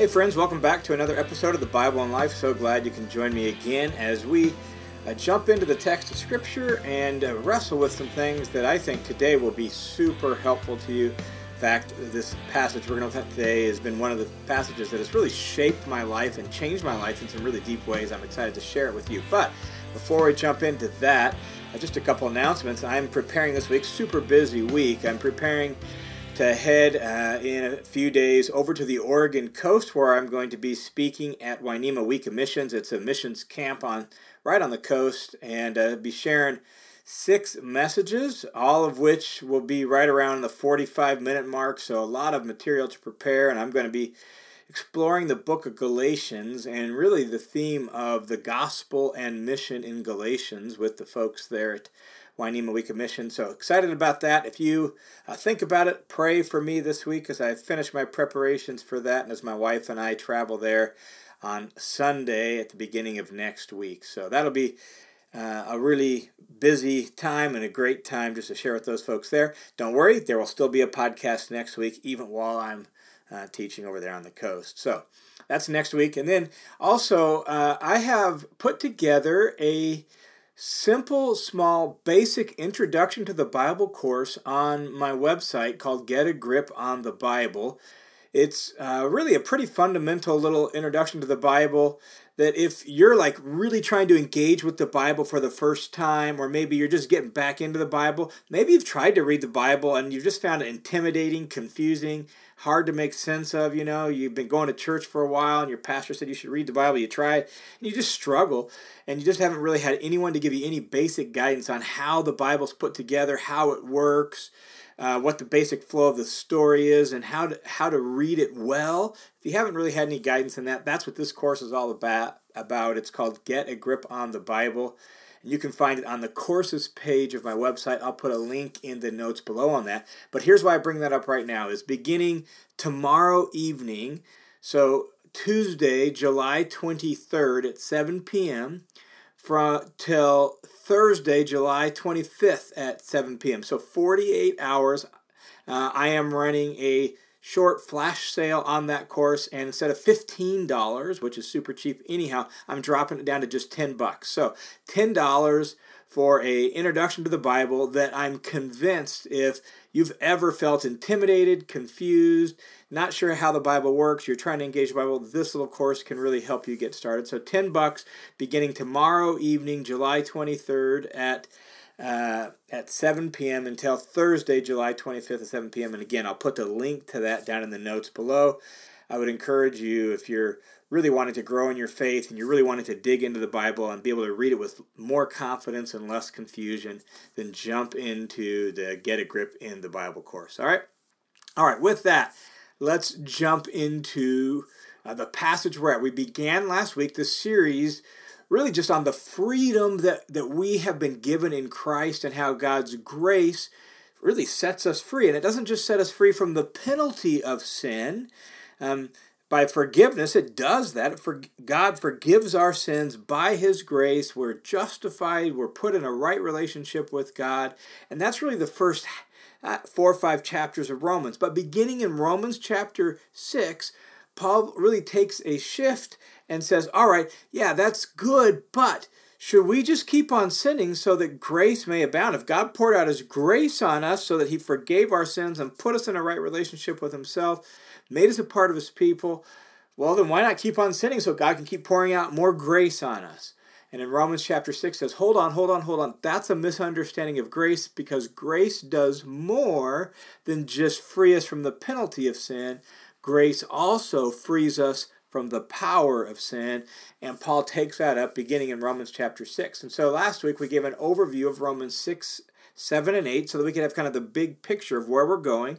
Hey, friends, welcome back to another episode of the Bible and Life. So glad you can join me again as we uh, jump into the text of Scripture and uh, wrestle with some things that I think today will be super helpful to you. In fact, this passage we're going to look at today has been one of the passages that has really shaped my life and changed my life in some really deep ways. I'm excited to share it with you. But before we jump into that, uh, just a couple announcements. I'm preparing this week, super busy week. I'm preparing to head uh, in a few days over to the Oregon coast where I'm going to be speaking at Wi-Ne-Ma Week of Missions. It's a missions camp on right on the coast and uh, be sharing six messages, all of which will be right around the 45 minute mark. So a lot of material to prepare, and I'm going to be exploring the book of Galatians and really the theme of the gospel and mission in Galatians with the folks there at Wi-Ne-Ma Week of Mission. So excited about that. If you uh, think about it, pray for me this week as I finish my preparations for that and as my wife and I travel there on Sunday at the beginning of next week. So that'll be uh, a really busy time and a great time just to share with those folks there. Don't worry, there will still be a podcast next week, even while I'm uh, teaching over there on the coast. So that's next week. And then also, uh, I have put together a simple, small, basic introduction to the Bible course on my website called Get a Grip on the Bible. It's uh, really a pretty fundamental little introduction to the Bible that if you're like really trying to engage with the Bible for the first time, or maybe you're just getting back into the Bible, maybe you've tried to read the Bible and you've just found it intimidating, confusing, hard to make sense of. You know, you've been going to church for a while and your pastor said you should read the Bible. You try it and you just struggle and you just haven't really had anyone to give you any basic guidance on how the Bible's put together, how it works. Uh, what the basic flow of the story is and how to how to read it well. If you haven't really had any guidance in that, that's what this course is all about. About it's called Get a Grip on the Bible. And you can find it on the courses page of my website. I'll put a link in the notes below on that. But here's why I bring that up right now is beginning tomorrow evening, so Tuesday, July 23rd at 7 p.m. from till Thursday, July 25th at 7 p.m. So 48 hours. Uh, I am running a short flash sale on that course and instead of $15 which is super cheap anyhow i'm dropping it down to just 10 bucks so $10 for a introduction to the bible that i'm convinced if you've ever felt intimidated confused not sure how the bible works you're trying to engage the bible this little course can really help you get started so 10 bucks beginning tomorrow evening july 23rd at uh, at 7 p.m. until Thursday, July 25th at 7 p.m. And again, I'll put the link to that down in the notes below. I would encourage you if you're really wanting to grow in your faith and you're really wanting to dig into the Bible and be able to read it with more confidence and less confusion, then jump into the Get a Grip in the Bible course. All right? All right, with that, let's jump into uh, the passage we're at. We began last week this series really just on the freedom that, that we have been given in Christ and how God's grace really sets us free. And it doesn't just set us free from the penalty of sin. Um, by forgiveness, it does that. For God forgives our sins by His grace. We're justified. We're put in a right relationship with God, and that's really the first uh, four or five chapters of Romans. But beginning in Romans chapter six, Paul really takes a shift and says, All right, yeah, that's good, but should we just keep on sinning so that grace may abound? If God poured out His grace on us so that He forgave our sins and put us in a right relationship with Himself, made us a part of His people, well, then why not keep on sinning so God can keep pouring out more grace on us? And in Romans chapter 6 says, hold on, hold on, hold on. That's a misunderstanding of grace because grace does more than just free us from the penalty of sin. Grace also frees us from the power of sin. And Paul takes that up beginning in Romans chapter 6. And so last week we gave an overview of Romans 6, 7, and 8 so that we could have kind of the big picture of where we're going.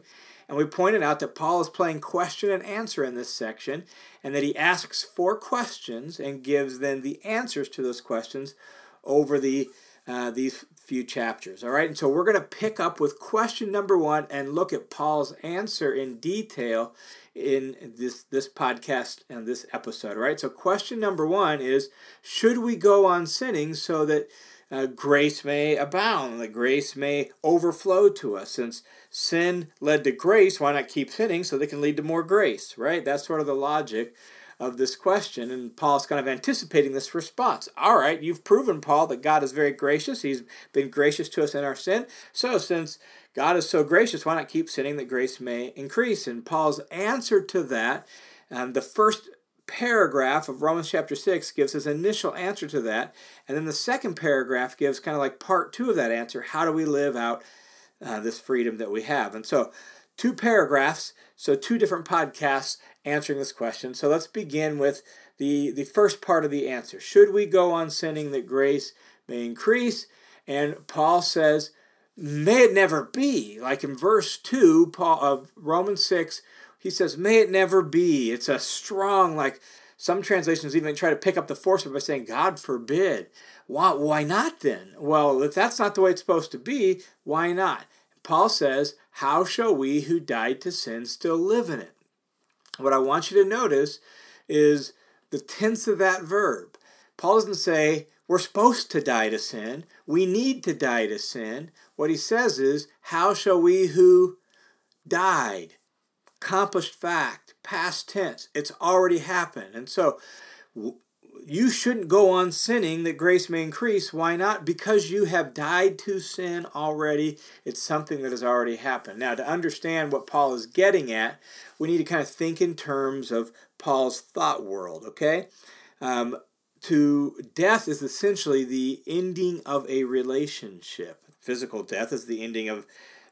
And we pointed out that Paul is playing question and answer in this section, and that he asks four questions and gives then the answers to those questions over the uh, these few chapters. All right, and so we're going to pick up with question number one and look at Paul's answer in detail in this this podcast and this episode. All right, so question number one is: Should we go on sinning so that uh, grace may abound, that grace may overflow to us. Since sin led to grace, why not keep sinning so they can lead to more grace, right? That's sort of the logic of this question. And Paul's kind of anticipating this response. All right, you've proven, Paul, that God is very gracious. He's been gracious to us in our sin. So, since God is so gracious, why not keep sinning that grace may increase? And Paul's answer to that, um, the first paragraph of Romans chapter 6 gives his initial answer to that. And then the second paragraph gives kind of like part two of that answer. How do we live out uh, this freedom that we have? And so, two paragraphs, so two different podcasts answering this question. So, let's begin with the, the first part of the answer. Should we go on sinning that grace may increase? And Paul says, may it never be. Like in verse 2 Paul, of Romans 6, he says, May it never be. It's a strong, like some translations even try to pick up the force by saying, God forbid. Why, why not then? Well, if that's not the way it's supposed to be, why not? Paul says, How shall we who died to sin still live in it? What I want you to notice is the tense of that verb. Paul doesn't say, We're supposed to die to sin. We need to die to sin. What he says is, How shall we who died? Accomplished fact, past tense. It's already happened. And so you shouldn't go on sinning that grace may increase. Why not? Because you have died to sin already. It's something that has already happened. Now, to understand what Paul is getting at, we need to kind of think in terms of Paul's thought world, okay? Um, to death is essentially the ending of a relationship. Physical death is the ending of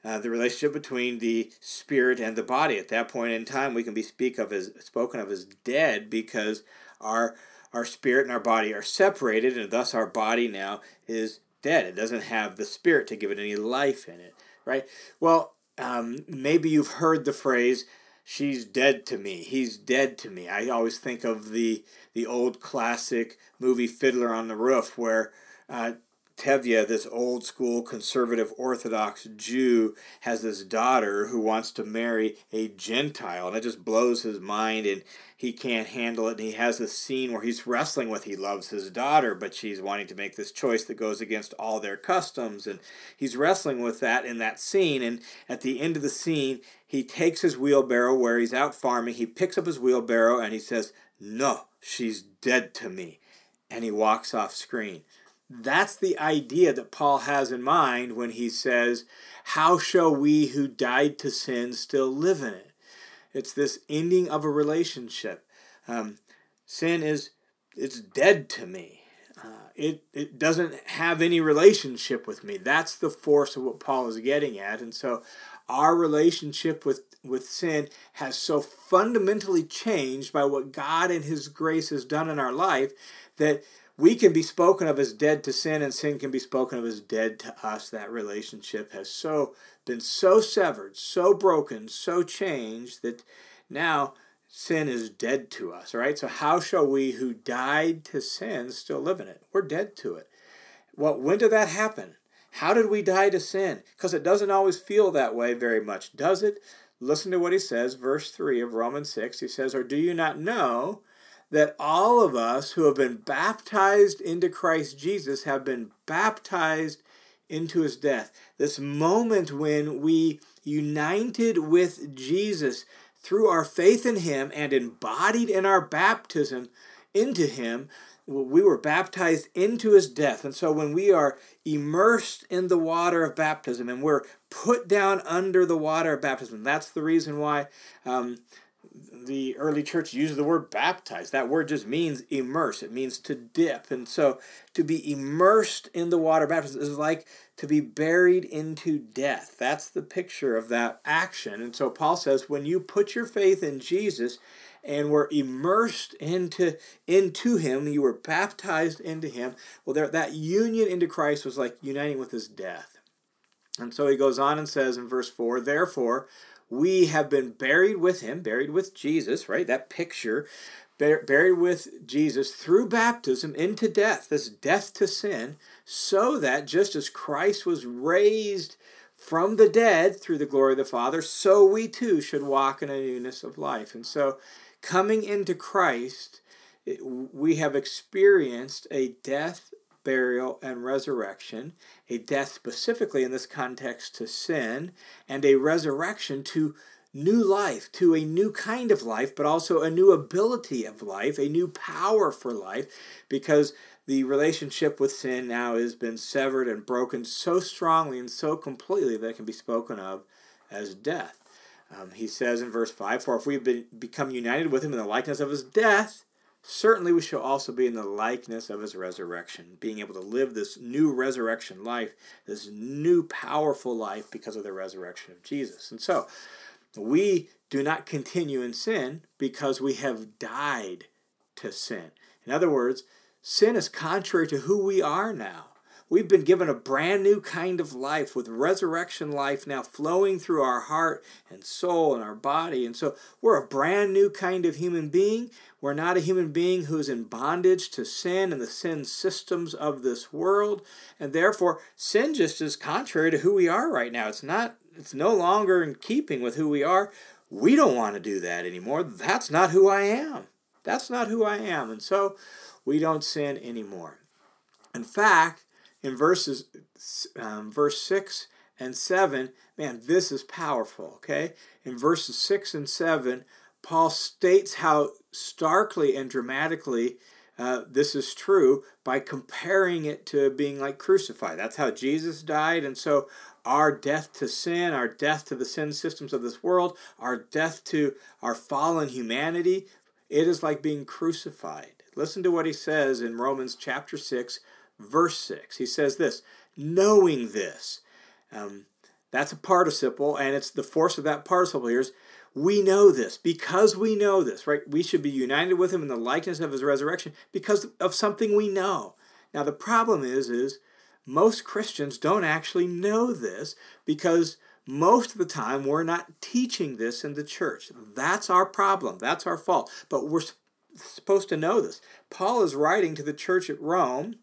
uh, the relationship between the spirit and the body. At that point in time, we can be speak of as spoken of as dead because our our spirit and our body are separated, and thus our body now is dead. It doesn't have the spirit to give it any life in it, right? Well, um, maybe you've heard the phrase she's dead to me he's dead to me i always think of the the old classic movie fiddler on the roof where uh, Tevye, this old school conservative Orthodox Jew, has this daughter who wants to marry a Gentile, and it just blows his mind, and he can't handle it. And he has this scene where he's wrestling with he loves his daughter, but she's wanting to make this choice that goes against all their customs, and he's wrestling with that in that scene. And at the end of the scene, he takes his wheelbarrow where he's out farming. He picks up his wheelbarrow and he says, "No, she's dead to me," and he walks off screen. That's the idea that Paul has in mind when he says, How shall we who died to sin still live in it? It's this ending of a relationship. Um, sin is it's dead to me. Uh, it, it doesn't have any relationship with me. That's the force of what Paul is getting at. And so our relationship with, with sin has so fundamentally changed by what God and His grace has done in our life that we can be spoken of as dead to sin and sin can be spoken of as dead to us. That relationship has so been so severed so broken so changed that now sin is dead to us right? So how shall we who died to sin still live in it? We're dead to it. Well when did that happen? How did we die to sin? Because it doesn't always feel that way very much does it? Listen to what he says verse 3 of romans 6 he says or do you not know that all of us who have been baptized into Christ Jesus have been baptized into his death. This moment when we united with Jesus through our faith in him and embodied in our baptism into him, we were baptized into his death. And so when we are immersed in the water of baptism and we're put down under the water of baptism, that's the reason why um, the early church used the word baptize. That word just means immerse. It means to dip. And so to be immersed in the water baptism is like to be buried into death. That's the picture of that action. And so Paul says when you put your faith in Jesus and were immersed into into him, you were baptized into him. Well, there, that union into Christ was like uniting with his death. And so he goes on and says in verse 4, therefore we have been buried with him, buried with Jesus, right? That picture, buried with Jesus through baptism into death, this death to sin, so that just as Christ was raised from the dead through the glory of the Father, so we too should walk in a newness of life. And so, coming into Christ, we have experienced a death burial, and resurrection, a death specifically in this context to sin, and a resurrection to new life, to a new kind of life, but also a new ability of life, a new power for life, because the relationship with sin now has been severed and broken so strongly and so completely that it can be spoken of as death. Um, he says in verse 5 For if we have been, become united with him in the likeness of his death, certainly we shall also be in the likeness of his resurrection, being able to live this new resurrection life, this new powerful life because of the resurrection of Jesus. And so, we do not continue in sin because we have died to sin. In other words, sin is contrary to who we are now. We've been given a brand new kind of life with resurrection life now flowing through our heart and soul and our body. And so we're a brand new kind of human being. We're not a human being who's in bondage to sin and the sin systems of this world. And therefore, sin just is contrary to who we are right now. It's not it's no longer in keeping with who we are. We don't want to do that anymore. That's not who I am. That's not who I am. And so we don't sin anymore. In fact, in verses um, verse 6 and 7 man this is powerful okay? In verses 6 and 7 paul states how starkly and dramatically uh, this is true by comparing it to being like crucified. That's how jesus died and so our death to sin our death to the sin systems of this world our death to our fallen humanity it is like being crucified. Listen to what he says in romans chapter 6 verse 6. He says this knowing this. Um, that's a participle, and it's the force of that participle here is we know this because we know this, right? We should be united with him in the likeness of his resurrection because of something we know. Now the problem is is most Christians don't actually know this because most of the time we're not teaching this in the church. That's our problem. That's our fault. But we're supposed to know this. Paul is writing to the church at Rome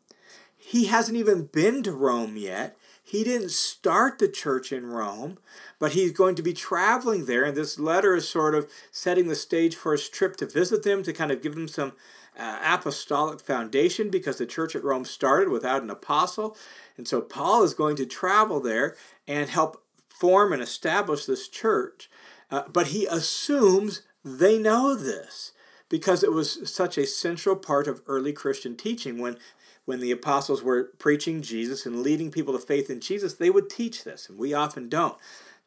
he hasn't even been to Rome yet. He didn't start the church in Rome, but he's going to be traveling there. And this letter is sort of setting the stage for his trip to visit them, to kind of give them some uh, apostolic foundation because the church at Rome started without an apostle. And so Paul is going to travel there and help form and establish this church. Uh, but he assumes they know this because it was such a central part of early Christian teaching when when the apostles were preaching Jesus and leading people to faith in Jesus, they would teach this, and we often don't.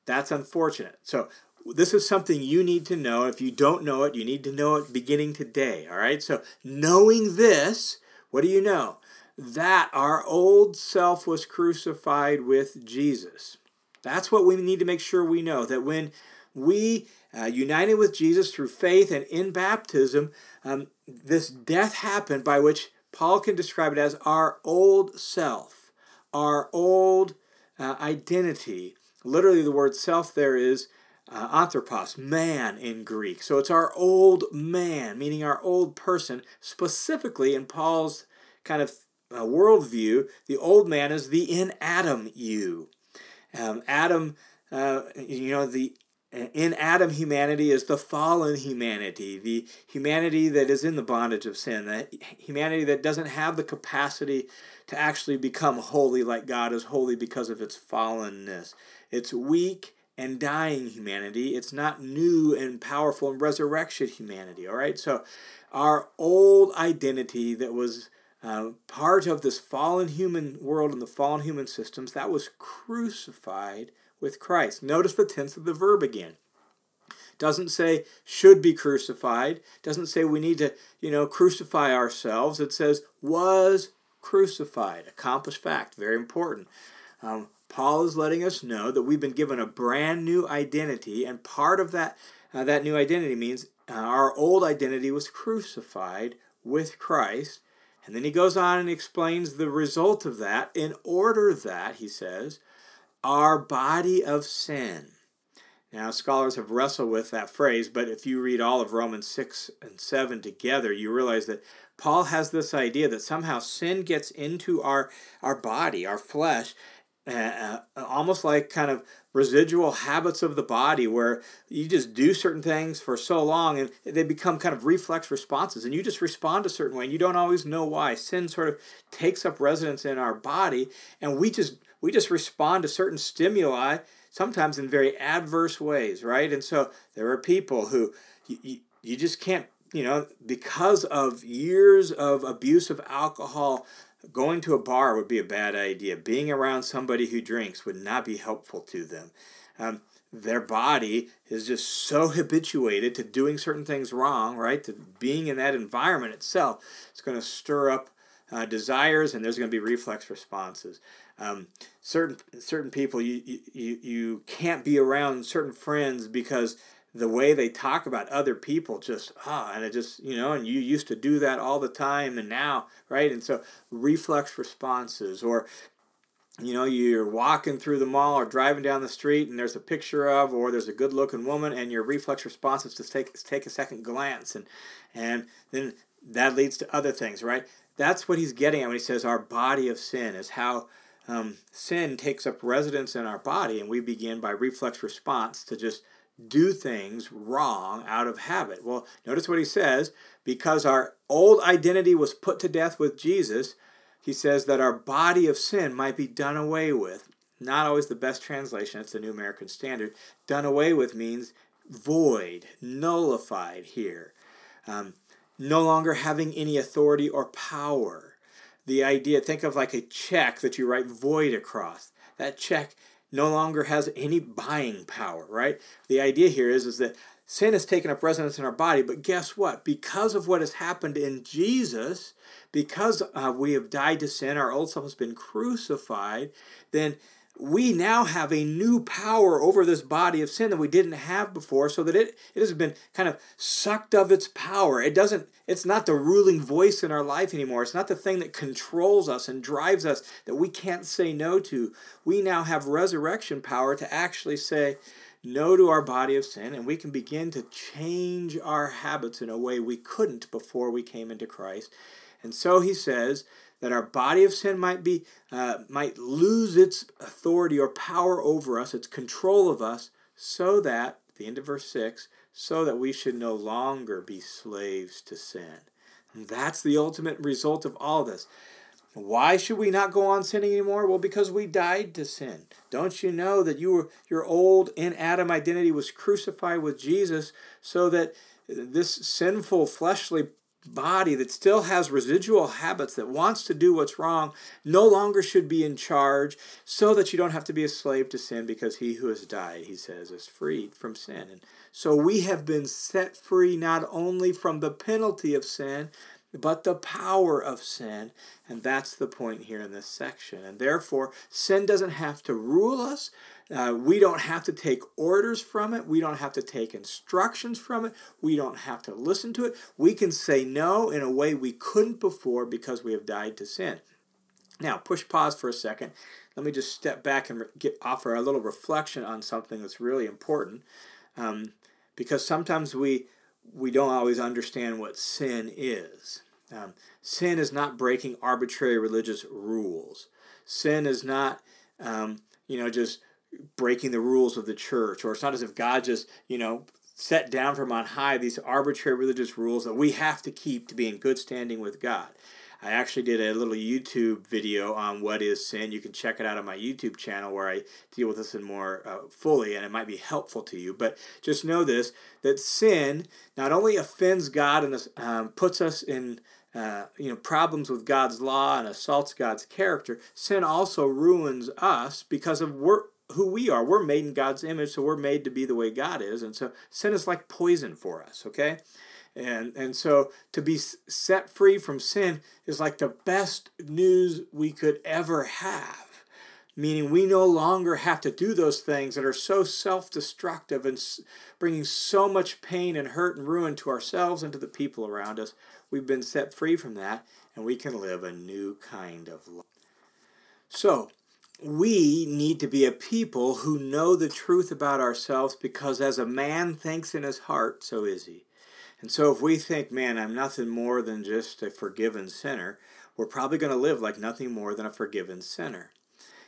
That's unfortunate. So, this is something you need to know. If you don't know it, you need to know it beginning today. All right? So, knowing this, what do you know? That our old self was crucified with Jesus. That's what we need to make sure we know that when we uh, united with Jesus through faith and in baptism, um, this death happened by which Paul can describe it as our old self, our old uh, identity. Literally, the word self there is uh, anthropos, man in Greek. So it's our old man, meaning our old person. Specifically, in Paul's kind of uh, worldview, the old man is the in Adam you. Um, Adam, uh, you know, the in Adam, humanity is the fallen humanity, the humanity that is in the bondage of sin, that humanity that doesn't have the capacity to actually become holy like God is holy because of its fallenness. It's weak and dying humanity. It's not new and powerful and resurrection humanity, all right? So, our old identity that was uh, part of this fallen human world and the fallen human systems, that was crucified with Christ. Notice the tense of the verb again. Doesn't say should be crucified. Doesn't say we need to, you know, crucify ourselves. It says was crucified. Accomplished fact. Very important. Um, Paul is letting us know that we've been given a brand new identity, and part of that uh, that new identity means uh, our old identity was crucified with Christ. And then he goes on and explains the result of that in order that, he says, our body of sin. Now, scholars have wrestled with that phrase, but if you read all of Romans 6 and 7 together, you realize that Paul has this idea that somehow sin gets into our, our body, our flesh, uh, almost like kind of residual habits of the body where you just do certain things for so long and they become kind of reflex responses and you just respond a certain way and you don't always know why sin sort of takes up residence in our body and we just we just respond to certain stimuli sometimes in very adverse ways right and so there are people who you, you, you just can't you know because of years of abuse of alcohol Going to a bar would be a bad idea. Being around somebody who drinks would not be helpful to them. Um, their body is just so habituated to doing certain things wrong, right? To being in that environment itself, it's going to stir up uh, desires, and there's going to be reflex responses. Um, certain certain people, you, you you can't be around certain friends because the way they talk about other people just ah and it just you know and you used to do that all the time and now right? And so reflex responses or you know you're walking through the mall or driving down the street and there's a picture of or there's a good looking woman and your reflex response is to take take a second glance and and then that leads to other things right? That's what he's getting at when he says our body of sin is how um, sin takes up residence in our body and we begin by reflex response to just do things wrong out of habit. Well, notice what he says because our old identity was put to death with Jesus, he says that our body of sin might be done away with. Not always the best translation, it's the New American Standard. Done away with means void, nullified here. Um, no longer having any authority or power. The idea, think of like a check that you write void across. That check no longer has any buying power, right? The idea here is, is that sin has taken up residence in our body, but guess what? Because of what has happened in Jesus, because uh, we have died to sin, our old self has been crucified, then we now have a new power over this body of sin that we didn't have before so that it, it has been kind of sucked of its power. It doesn't it's not the ruling voice in our life anymore. It's not the thing that controls us and drives us that we can't say no to. We now have resurrection power to actually say no to our body of sin and we can begin to change our habits in a way we couldn't before we came into christ. And so he says that our body of sin might be uh, might lose its authority or power over us, its control of us, so that the end of verse six, so that we should no longer be slaves to sin. And that's the ultimate result of all this. Why should we not go on sinning anymore? Well, because we died to sin. Don't you know that you were, your old in Adam identity was crucified with Jesus so that this sinful fleshly body that still has residual habits that wants to do what's wrong no longer should be in charge so that you don't have to be a slave to sin because he who has died he says is freed from sin. And so we have been set free not only from the penalty of sin but the power of sin. And that's the point here in this section. And therefore, sin doesn't have to rule us. Uh, we don't have to take orders from it. We don't have to take instructions from it. We don't have to listen to it. We can say no in a way we couldn't before because we have died to sin. Now, push pause for a second. Let me just step back and get, offer a little reflection on something that's really important. Um, because sometimes we we don't always understand what sin is. Um, sin is not breaking arbitrary religious rules. Sin is not, um, you know, just breaking the rules of the church, or it's not as if God just, you know, set down from on high these arbitrary religious rules that we have to keep to be in good standing with God. I actually did a little YouTube video on what is sin. You can check it out on my YouTube channel where I deal with this in more uh, fully, and it might be helpful to you. But just know this: that sin not only offends God and um, puts us in uh, you know problems with God's law and assaults God's character. Sin also ruins us because of we're, who we are. We're made in God's image, so we're made to be the way God is, and so sin is like poison for us. Okay, and, and so to be set free from sin is like the best news we could ever have. Meaning, we no longer have to do those things that are so self destructive and bringing so much pain and hurt and ruin to ourselves and to the people around us. We've been set free from that, and we can live a new kind of life. So, we need to be a people who know the truth about ourselves because as a man thinks in his heart, so is he. And so if we think, man, I'm nothing more than just a forgiven sinner, we're probably going to live like nothing more than a forgiven sinner.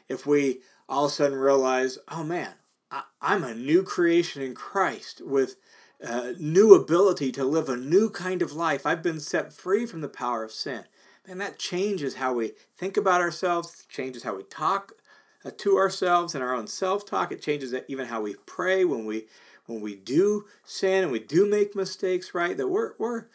if we all of a sudden realize, oh man, I, am a new creation in Christ with uh, new ability to live a new kind of life. I've been set free from the power of sin. And that changes how we think about ourselves, changes how we talk uh, to ourselves and our own self-talk. It changes even how we pray when we when we do sin and we do make mistakes, right? That we're we're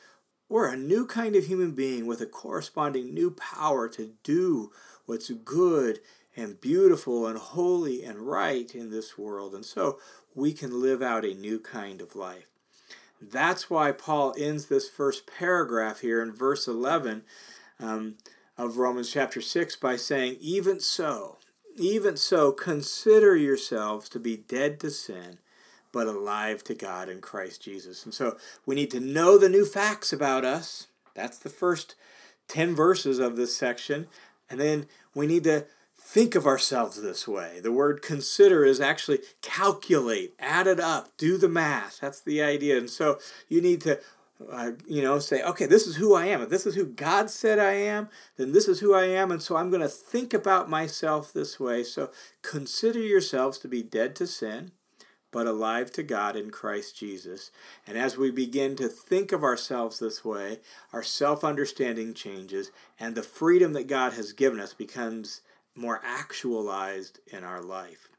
we're a new kind of human being with a corresponding new power to do what's good and beautiful and holy and right in this world. And so we can live out a new kind of life. That's why Paul ends this first paragraph here in verse 11 um, of Romans chapter 6 by saying, Even so, even so, consider yourselves to be dead to sin, but alive to God in Christ Jesus. And so we need to know the new facts about us. That's the first 10 verses of this section. And then we need to think of ourselves this way. The word consider is actually calculate, add it up, do the math. That's the idea. And so you need to, uh, you know, say, okay, this is who I am. If this is who God said I am, then this is who I am. And so I'm going to think about myself this way. So consider yourselves to be dead to sin. But alive to God in Christ Jesus. And as we begin to think of ourselves this way, our self understanding changes, and the freedom that God has given us becomes more actualized in our life.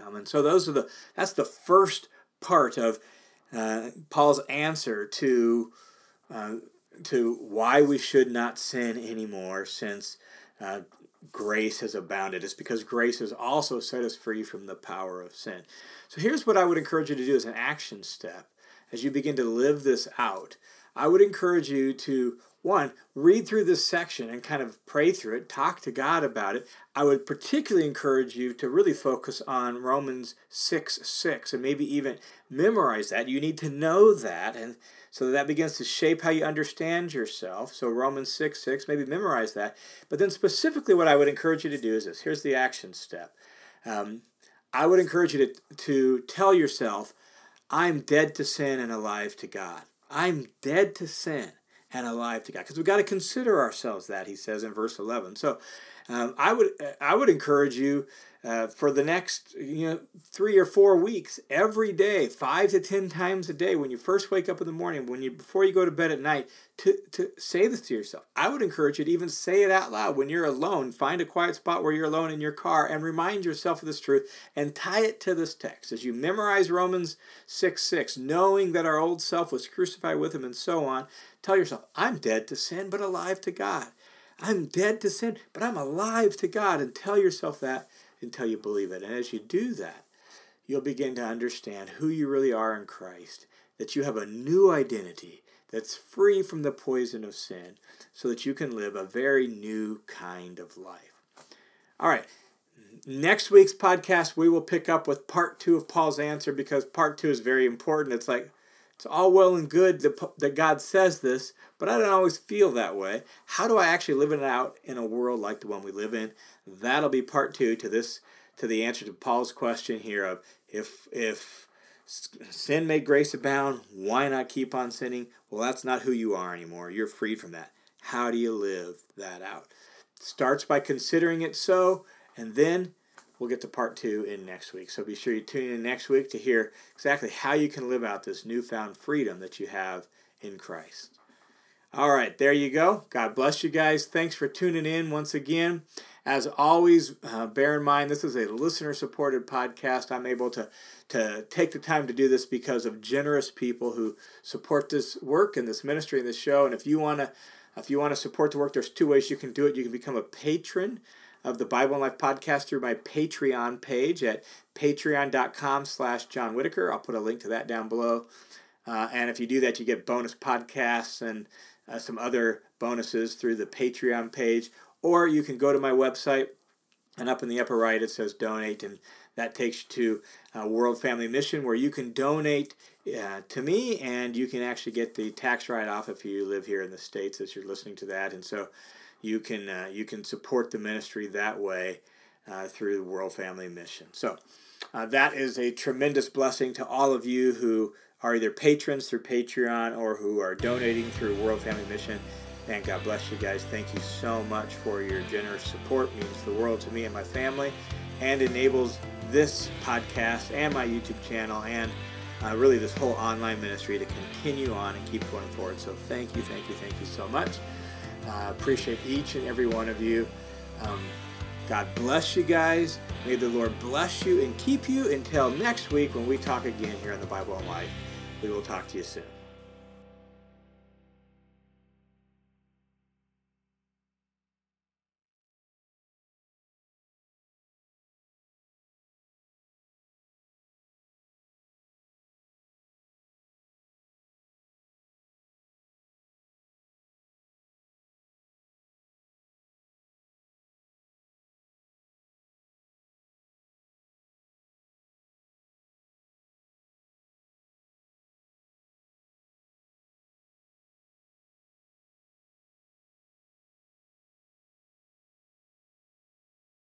Um, and so those are the that's the first part of uh, Paul's answer to uh, to why we should not sin anymore since uh, grace has abounded. It's because grace has also set us free from the power of sin. So here's what I would encourage you to do as an action step as you begin to live this out. I would encourage you to one, read through this section and kind of pray through it, talk to God about it. I would particularly encourage you to really focus on Romans 6 6 and maybe even memorize that. You need to know that. And so that begins to shape how you understand yourself. So, Romans 6 6, maybe memorize that. But then, specifically, what I would encourage you to do is this here's the action step. Um, I would encourage you to, to tell yourself, I'm dead to sin and alive to God. I'm dead to sin and alive to God. Because we've got to consider ourselves that, he says in verse 11. So um, I would I would encourage you uh, for the next you know three or four weeks, every day, five to ten times a day, when you first wake up in the morning, when you before you go to bed at night, to, to say this to yourself. I would encourage you to even say it out loud when you're alone. Find a quiet spot where you're alone in your car and remind yourself of this truth and tie it to this text. As you memorize Romans 6 6, knowing that our old self was crucified with him and so on, tell yourself, I'm dead to sin but alive to God. I'm dead to sin, but I'm alive to God. And tell yourself that until you believe it. And as you do that, you'll begin to understand who you really are in Christ, that you have a new identity that's free from the poison of sin, so that you can live a very new kind of life. All right. Next week's podcast, we will pick up with part two of Paul's answer because part two is very important. It's like, it's all well and good that, that God says this, but I don't always feel that way. How do I actually live it out in a world like the one we live in? That'll be part two to this to the answer to Paul's question here of if if sin made grace abound, why not keep on sinning? Well, that's not who you are anymore. You're freed from that. How do you live that out? Starts by considering it so, and then we'll get to part two in next week. So be sure you tune in next week to hear exactly how you can live out this newfound freedom that you have in Christ. All right, there you go. God bless you guys. Thanks for tuning in once again. As always, uh, bear in mind this is a listener supported podcast. I'm able to, to take the time to do this because of generous people who support this work and this ministry and this show. And if you want to if you want to support the work, there's two ways you can do it. You can become a patron of the Bible and Life podcast through my Patreon page at patreon.com slash John Whitaker. I'll put a link to that down below. Uh, and if you do that, you get bonus podcasts and uh, some other bonuses through the Patreon page. Or you can go to my website, and up in the upper right it says donate, and that takes you to uh, World Family Mission where you can donate uh, to me and you can actually get the tax write off if you live here in the States as you're listening to that. And so you can uh, you can support the ministry that way uh, through the World Family Mission. So uh, that is a tremendous blessing to all of you who are either patrons through Patreon or who are donating through World Family Mission. And God bless you guys. Thank you so much for your generous support. It means the world to me and my family and enables this podcast and my YouTube channel and uh, really this whole online ministry to continue on and keep going forward. So thank you, thank you, thank you so much. Uh, appreciate each and every one of you. Um, God bless you guys. May the Lord bless you and keep you until next week when we talk again here on the Bible and Life. We will talk to you soon.